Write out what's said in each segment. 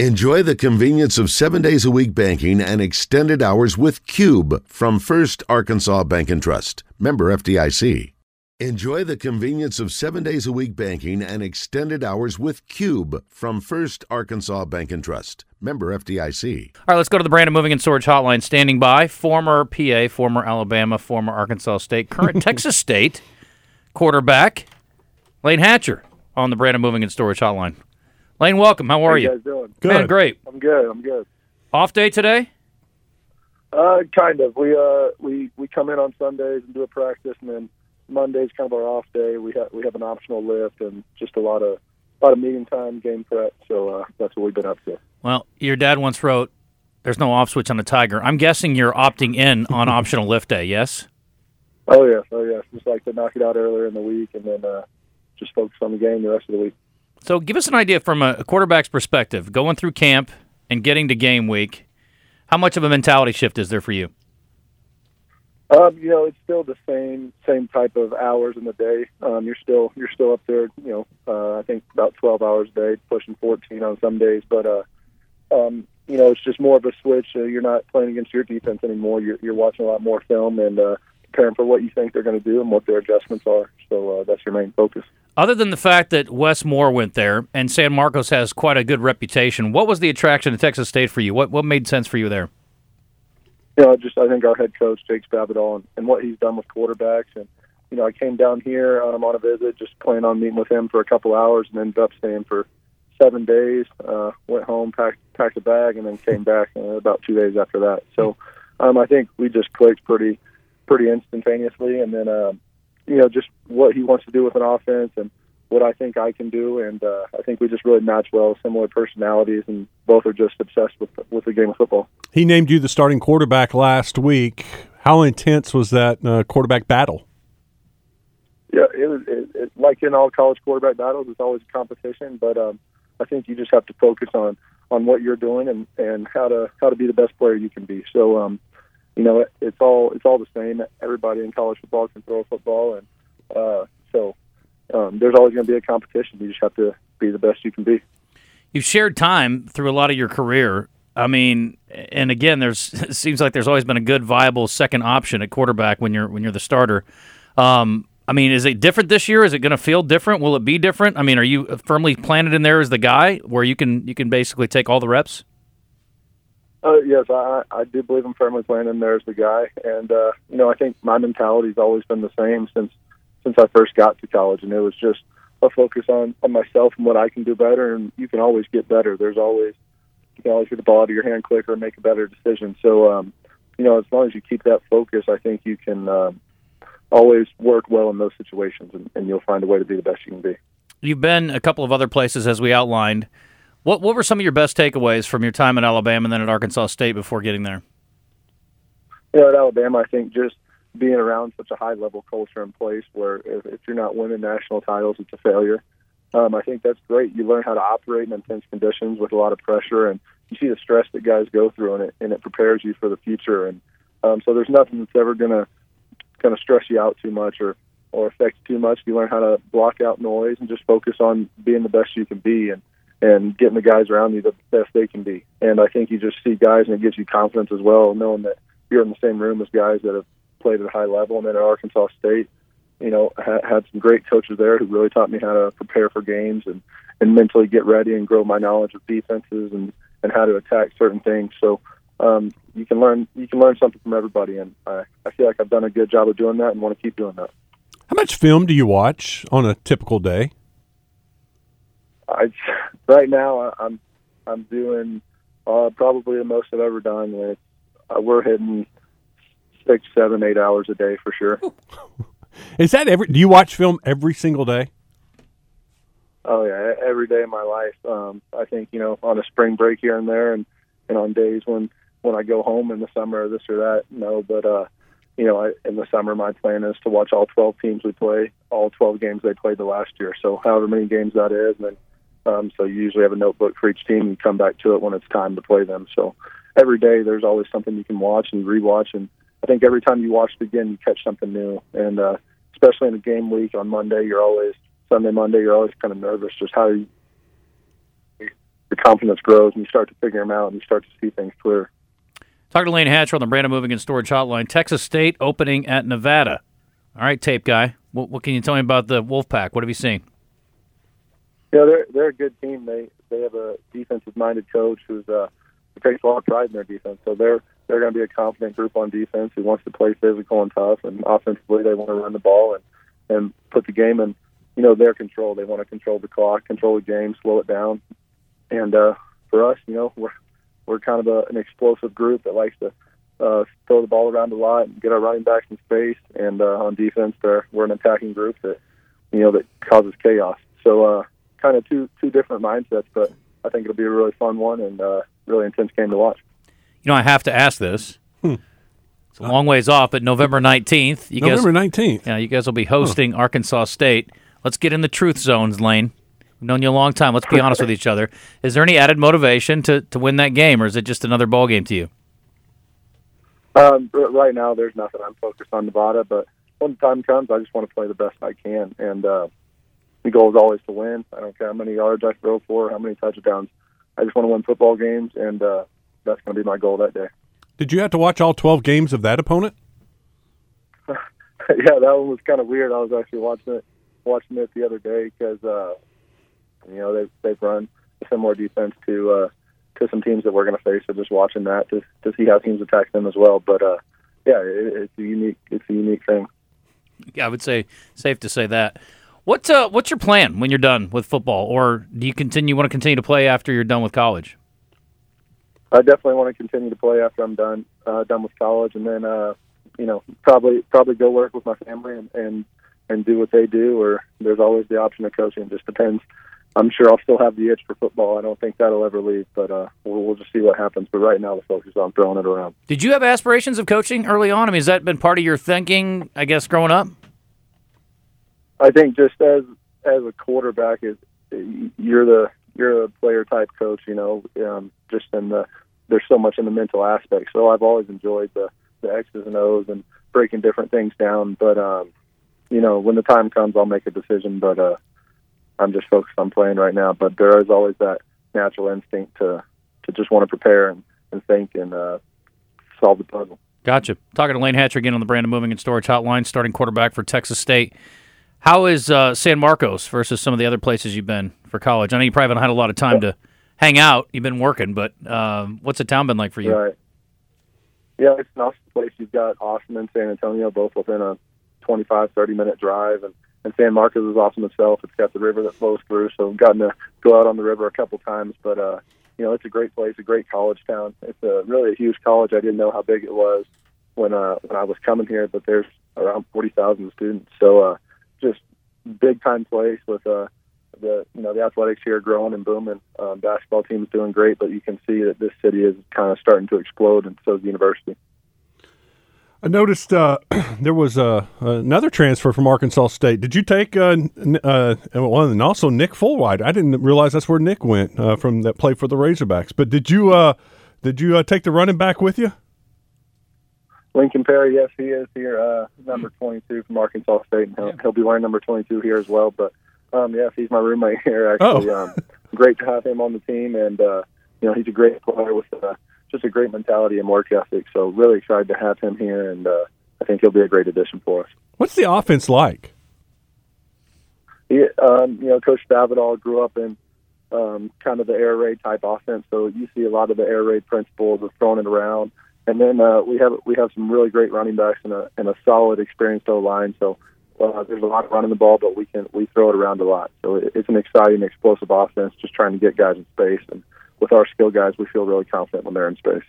Enjoy the convenience of seven days a week banking and extended hours with Cube from First Arkansas Bank and Trust. Member FDIC. Enjoy the convenience of seven days a week banking and extended hours with Cube from First Arkansas Bank and Trust. Member FDIC. All right, let's go to the Brandon Moving and Storage Hotline. Standing by, former PA, former Alabama, former Arkansas State, current Texas State quarterback, Layne Hatcher on the Brandon Moving and Storage Hotline. Layne, welcome. How are How you? guys doing? Man, Good. great. I'm good. I'm good. Off day today? Uh, kind of. We uh we we come in on Sundays and do a practice, and then Monday's kind of our off day. We have we have an optional lift and just a lot of a lot of meeting time, game prep. So uh, that's what we've been up to. Well, your dad once wrote, "There's no off switch on the Tiger." I'm guessing you're opting in on optional lift day. Yes. Oh yes, oh yes. Just like to knock it out earlier in the week, and then uh, just focus on the game the rest of the week. So, give us an idea from a quarterback's perspective, going through camp and getting to game week. How much of a mentality shift is there for you? Um, you know, it's still the same same type of hours in the day. Um, you're still you're still up there. You know, uh, I think about 12 hours a day, pushing 14 on some days. But uh, um, you know, it's just more of a switch. Uh, you're not playing against your defense anymore. You're, you're watching a lot more film and uh, preparing for what you think they're going to do and what their adjustments are. So uh, that's your main focus. Other than the fact that Wes Moore went there and San Marcos has quite a good reputation, what was the attraction to Texas State for you? What what made sense for you there? you know, just I think our head coach Jake Spavital and, and what he's done with quarterbacks, and you know, I came down here um, on a visit, just planning on meeting with him for a couple hours, and ended up staying for seven days. Uh, went home, packed packed a bag, and then came back uh, about two days after that. So, um, I think we just clicked pretty pretty instantaneously, and then um, you know, just what he wants to do with an offense and what I think I can do, and uh, I think we just really match well, similar personalities, and both are just obsessed with with the game of football. He named you the starting quarterback last week. How intense was that uh, quarterback battle? Yeah, it was it, it, like in all college quarterback battles. It's always a competition, but um, I think you just have to focus on on what you're doing and and how to how to be the best player you can be. So, um, you know, it, it's all it's all the same. Everybody in college football can throw a football, and uh, so um, there's always going to be a competition. You just have to be the best you can be. You've shared time through a lot of your career. I mean, and again, there's it seems like there's always been a good, viable second option at quarterback when you're when you're the starter. Um, I mean, is it different this year? Is it going to feel different? Will it be different? I mean, are you firmly planted in there as the guy where you can you can basically take all the reps? Uh, yes, I, I do believe I'm firmly playing in there as the guy, and uh, you know I think my mentality's always been the same since since I first got to college, and it was just a focus on on myself and what I can do better, and you can always get better. There's always you can always get the ball out of your hand quicker and make a better decision. So, um, you know, as long as you keep that focus, I think you can um, always work well in those situations, and, and you'll find a way to be the best you can be. You've been a couple of other places as we outlined. What what were some of your best takeaways from your time at Alabama and then at Arkansas State before getting there? You know, at Alabama, I think just being around such a high level culture in place where if, if you're not winning national titles, it's a failure. Um, I think that's great. You learn how to operate in intense conditions with a lot of pressure, and you see the stress that guys go through, and it and it prepares you for the future. And um, so there's nothing that's ever gonna gonna stress you out too much or or affect you too much. You learn how to block out noise and just focus on being the best you can be, and and getting the guys around you the best they can be. And I think you just see guys, and it gives you confidence as well, knowing that you're in the same room as guys that have played at a high level. And then at Arkansas State, you know, ha- had some great coaches there who really taught me how to prepare for games and and mentally get ready and grow my knowledge of defenses and and how to attack certain things. So um, you can learn you can learn something from everybody, and I I feel like I've done a good job of doing that and want to keep doing that. How much film do you watch on a typical day? I right now I'm I'm doing uh, probably the most I've ever done. With uh, we're hitting six, seven, eight hours a day for sure. Is that every? Do you watch film every single day? Oh yeah, every day of my life. Um, I think you know on a spring break here and there, and and on days when when I go home in the summer, or this or that. No, but uh, you know, I, in the summer, my plan is to watch all 12 teams we play, all 12 games they played the last year. So however many games that is, and then um, so you usually have a notebook for each team and come back to it when it's time to play them. So every day there's always something you can watch and rewatch, and I think every time you watch it again, you catch something new. And uh, especially in a game week on Monday, you're always Sunday, Monday, you're always kind of nervous just how you your confidence grows and you start to figure them out and you start to see things clear. Talk to Layne Hatcher on the Brandon Moving and Storage Hotline. Texas State opening at Nevada. All right, tape guy. What, what can you tell me about the Wolfpack? What have you seen? Yeah, they're they're a good team. They they have a defensive minded coach who's uh, takes a lot of pride in their defense. So they're they're going to be a confident group on defense who wants to play physical and tough, and offensively they want to run the ball and and put the game in you know their control. They want to control the clock, control the game, slow it down. And uh, for us, you know, we're we're kind of a, an explosive group that likes to uh, throw the ball around a lot and get our running backs in space. And uh, on defense, they're, we're an attacking group that you know that causes chaos. So uh, kind of two two different mindsets, but I think it'll be a really fun one and uh, really intense game to watch. You know, I have to ask this. Hmm. It's a long ways off, but November nineteenth. You November guys, nineteenth. yeah, you guys will be hosting Arkansas State. Let's get in the truth zones, Layne. We've known you a long time. Let's be honest with each other. Is there any added motivation to, to win that game, or is it just another ball game to you? Um, right now, there's nothing. I'm focused on Nevada, but when the time comes, I just want to play the best I can. And uh, the goal is always to win. I don't care how many yards I throw for, how many touchdowns. I just want to win football games, and uh, that's going to be my goal that day. Did you have to watch all twelve games of that opponent? yeah, that one was kind of weird. I was actually watching it, watching it the other day because uh, you know they they've run a similar defense to uh, to some teams that we're going to face. So just watching that to to see how teams attack them as well. But uh, yeah, it, it's a unique it's a unique thing. Yeah, I would say safe to say that. What uh, what's your plan when you're done with football, or do you continue want to continue to play after you're done with college? I definitely want to continue to play after I'm done uh, done with college, and then uh, you know probably probably go work with my family and, and and do what they do. Or there's always the option of coaching. It just depends. I'm sure I'll still have the itch for football. I don't think that'll ever leave, but uh, we'll, we'll just see what happens. But right now, the focus is on throwing it around. Did you have aspirations of coaching early on? I mean, has that been part of your thinking? I guess growing up. I think just as as a quarterback is you're the you're a player type coach, you know, um, just in the there's so much in the mental aspect. So I've always enjoyed the the X's and O's and breaking different things down. But um, you know, when the time comes, I'll make a decision. But uh, I'm just focused on playing right now. But there is always that natural instinct to to just want to prepare and, and think and uh, solve the puzzle. Gotcha. Talking to Layne Hatcher again on the Brandon Moving and Storage Hotline, starting quarterback for Texas State. How is uh, San Marcos versus some of the other places you've been for college? I know you probably haven't had a lot of time to hang out. You've been working, but um, what's the town been like for you? Right. Yeah, it's an awesome place. You've got Austin and San Antonio both within a 25, 30 minute drive, and and San Marcos is awesome itself. It's got the river that flows through, so I've gotten to go out on the river a couple times. But uh, you know, it's a great place, a great college town. It's a really a huge college. I didn't know how big it was when uh, when I was coming here, but there's around forty thousand students. So uh, just big time place with uh, the you know the athletics here growing and booming. Um, basketball team's doing great, but you can see that this city is kind of starting to explode, and so is the university. I noticed uh, there was uh, another transfer from Arkansas State. Did you take uh, uh, well, and also Nick Fullwide? I didn't realize that's where Nick went uh, from that played for the Razorbacks. But did you uh, did you uh, take the running back with you? Lincoln Pare, yes, he is here, uh, number 22 from Arkansas State, and he'll, he'll be wearing number 22 here as well. But um, yes, he's my roommate here. Actually, Oh. um, great to have him on the team, and uh, you know he's a great player with uh, just a great mentality and work ethic. So really excited to have him here, and uh, I think he'll be a great addition for us. What's the offense like? He, um, you know, Coach Spavital grew up in um, kind of the air raid type offense, so you see a lot of the air raid principles of throwing it around. And then uh, we have we have some really great running backs and a and a solid experienced O line. So uh, there's a lot of running the ball, but we can we throw it around a lot. So it, it's an exciting, explosive offense. Just trying to get guys in space, and with our skill guys, we feel really confident when they're in space.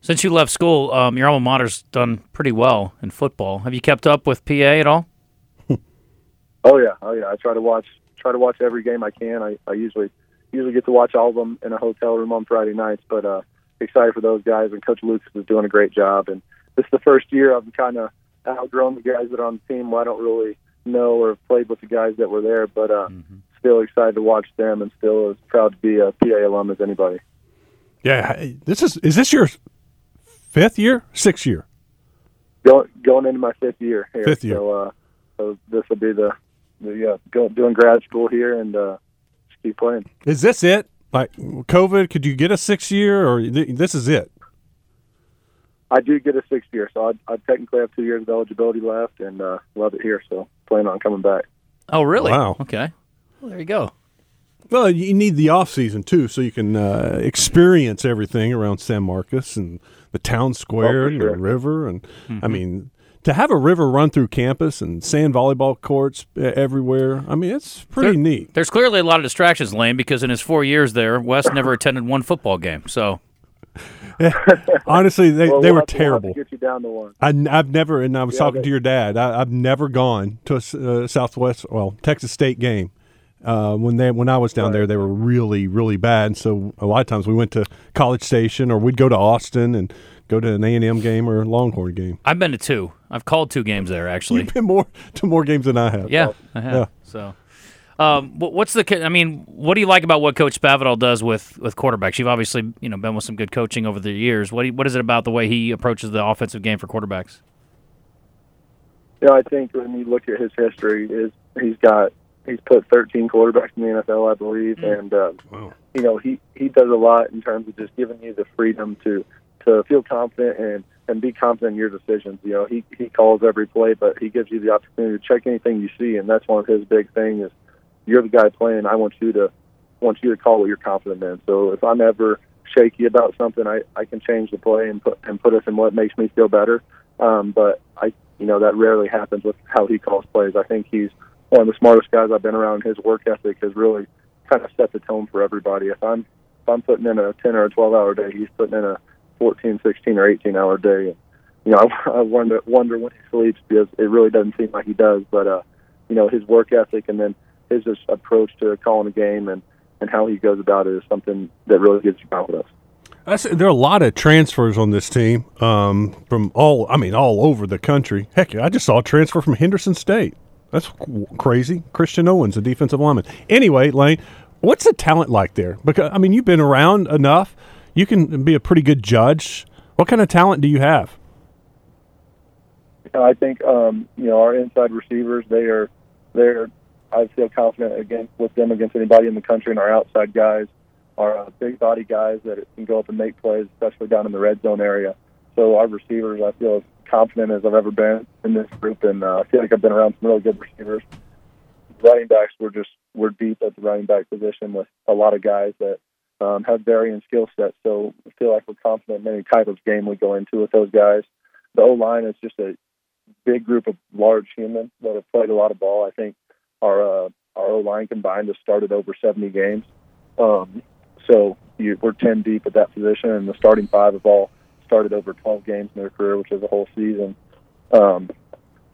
Since you left school, um, your alma mater's done pretty well in football. Have you kept up with PA at all? Oh yeah, oh yeah. I try to watch try to watch every game I can. I, I usually usually get to watch all of them in a hotel room on Friday nights, but uh, excited for those guys. And Coach Lucas is doing a great job. And this is the first year I've kind of outgrown the guys that are on the team. Well, I don't really know or have played with the guys that were there, but uh, still excited to watch them, and still as proud to be a PA alum as anybody. Yeah, this is is this your fifth year, sixth year? Going going into my fifth year here. Fifth year. So, uh, so this will be the the uh, go, doing grad school here and uh, just keep playing. Is this it? Like COVID, could you get a six year, or th- this is it? I do get a six year, so I, I technically have two years of eligibility left, and uh, love it here. So plan on coming back. Oh, really? Wow. Okay. Well, there you go. Well, you need the off season too, so you can uh, experience everything around San Marcos and the town square Oh, for and the river. And I mean, to have a river run through campus and sand volleyball courts everywhere. I mean, it's pretty There- neat. There's clearly a lot of distractions, Layne, because in his four years there, Wes never attended one football game. So Honestly, they, Well, they we'll were have to- we'll have to terrible. get you down to one. I, have never, and I was Yeah, talking they- to your dad. I, I've never gone to a uh, Southwest, well, Texas State game. Uh, when they when I was down there, they were really really bad. And so a lot of times we went to College Station, or we'd go to Austin and go to an A and M game or a Longhorn game. I've been to two. I've called two games there, actually. You've been more to more games than I have. Yeah, I have. Yeah. So, um, what's the? I mean, what do you like about what Coach Spavital does with with quarterbacks? You've obviously you know been with some good coaching over the years. What do you- what is it about the way he approaches the offensive game for quarterbacks? Yeah, I think when you look at his history, is he's got he's put 13 quarterbacks in the NFL, I believe, and um, Wow. you know he he does a lot in terms of just giving you the freedom to to feel confident and and be confident in your decisions. You know, he he calls every play, but he gives you the opportunity to check anything you see, and that's one of his big things. Is you're the guy playing. I want you to want you to call what you're confident in. So if I'm ever shaky about something, I I can change the play and put and put us in what makes me feel better. Um, but I you know that rarely happens with how he calls plays. I think he's one of the smartest guys I've been around. His work ethic has really kind of set the tone for everybody. If I'm if I'm putting in a 10 or a 12 hour day, he's putting in a 14, 16, or 18 hour day. And, you know, I, I wonder wonder when he sleeps because it really doesn't seem like he does. But uh, you know, his work ethic and then his just approach to calling a game and and how he goes about it is something that really gives you confidence. That's, there are a lot of transfers on this team um, from all. I mean, all over the country. Heck, I just saw a transfer from Henderson State. That's crazy. Christian Owens, a defensive lineman. Anyway, Layne, what's the talent like there? Because I mean, you've been around enough. You can be a pretty good judge. What kind of talent do you have? I think um, you know our inside receivers. They are they're. I feel confident against with them against anybody in the country, and our outside guys are uh, big body guys that can go up and make plays, especially down in the red zone area. So our receivers, I feel as confident as I've ever been in this group, and uh, I feel like I've been around some really good receivers. Running backs, we're just we're deep at the running back position with a lot of guys that um, have varying skill sets. So I feel like we're confident in any type of game we go into with those guys. The O line is just a big group of large humans that have played a lot of ball. I think our uh, our O line combined has started over 70 games. Um, so you, we're 10 deep at that position, and the starting five have all started over 12 games in their career, which is a whole season. Um,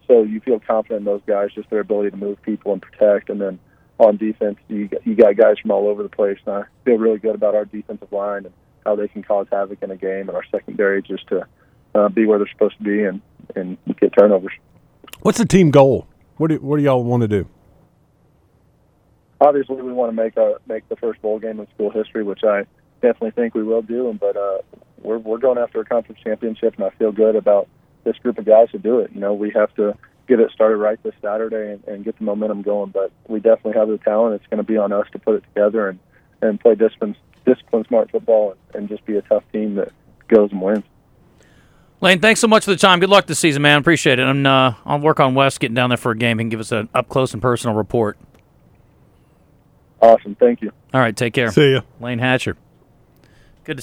so you feel confident in those guys, just their ability to move people and protect. And then on defense, you got, you got guys from all over the place. And I feel really good about our defensive line and how they can cause havoc in a game, and our secondary just to uh, be where they're supposed to be and and get turnovers. What's the team goal? What do what do y'all want to do? obviously we want to make our make the first bowl game in school history, which I definitely think we will do. But uh, we're we're going after a conference championship, and I feel good about this group of guys to do it. You know, we have to get it started right this Saturday and, and get the momentum going. But we definitely have the talent. It's going to be on us to put it together and and play discipline discipline smart football and, and just be a tough team that goes and wins. Layne, thanks so much for the time. Good luck this season, man. Appreciate it. And uh, I'll work on Wes getting down there for a game. He can give us an up close and personal report. Awesome, thank you. All right, take care. See you, Layne Hatcher.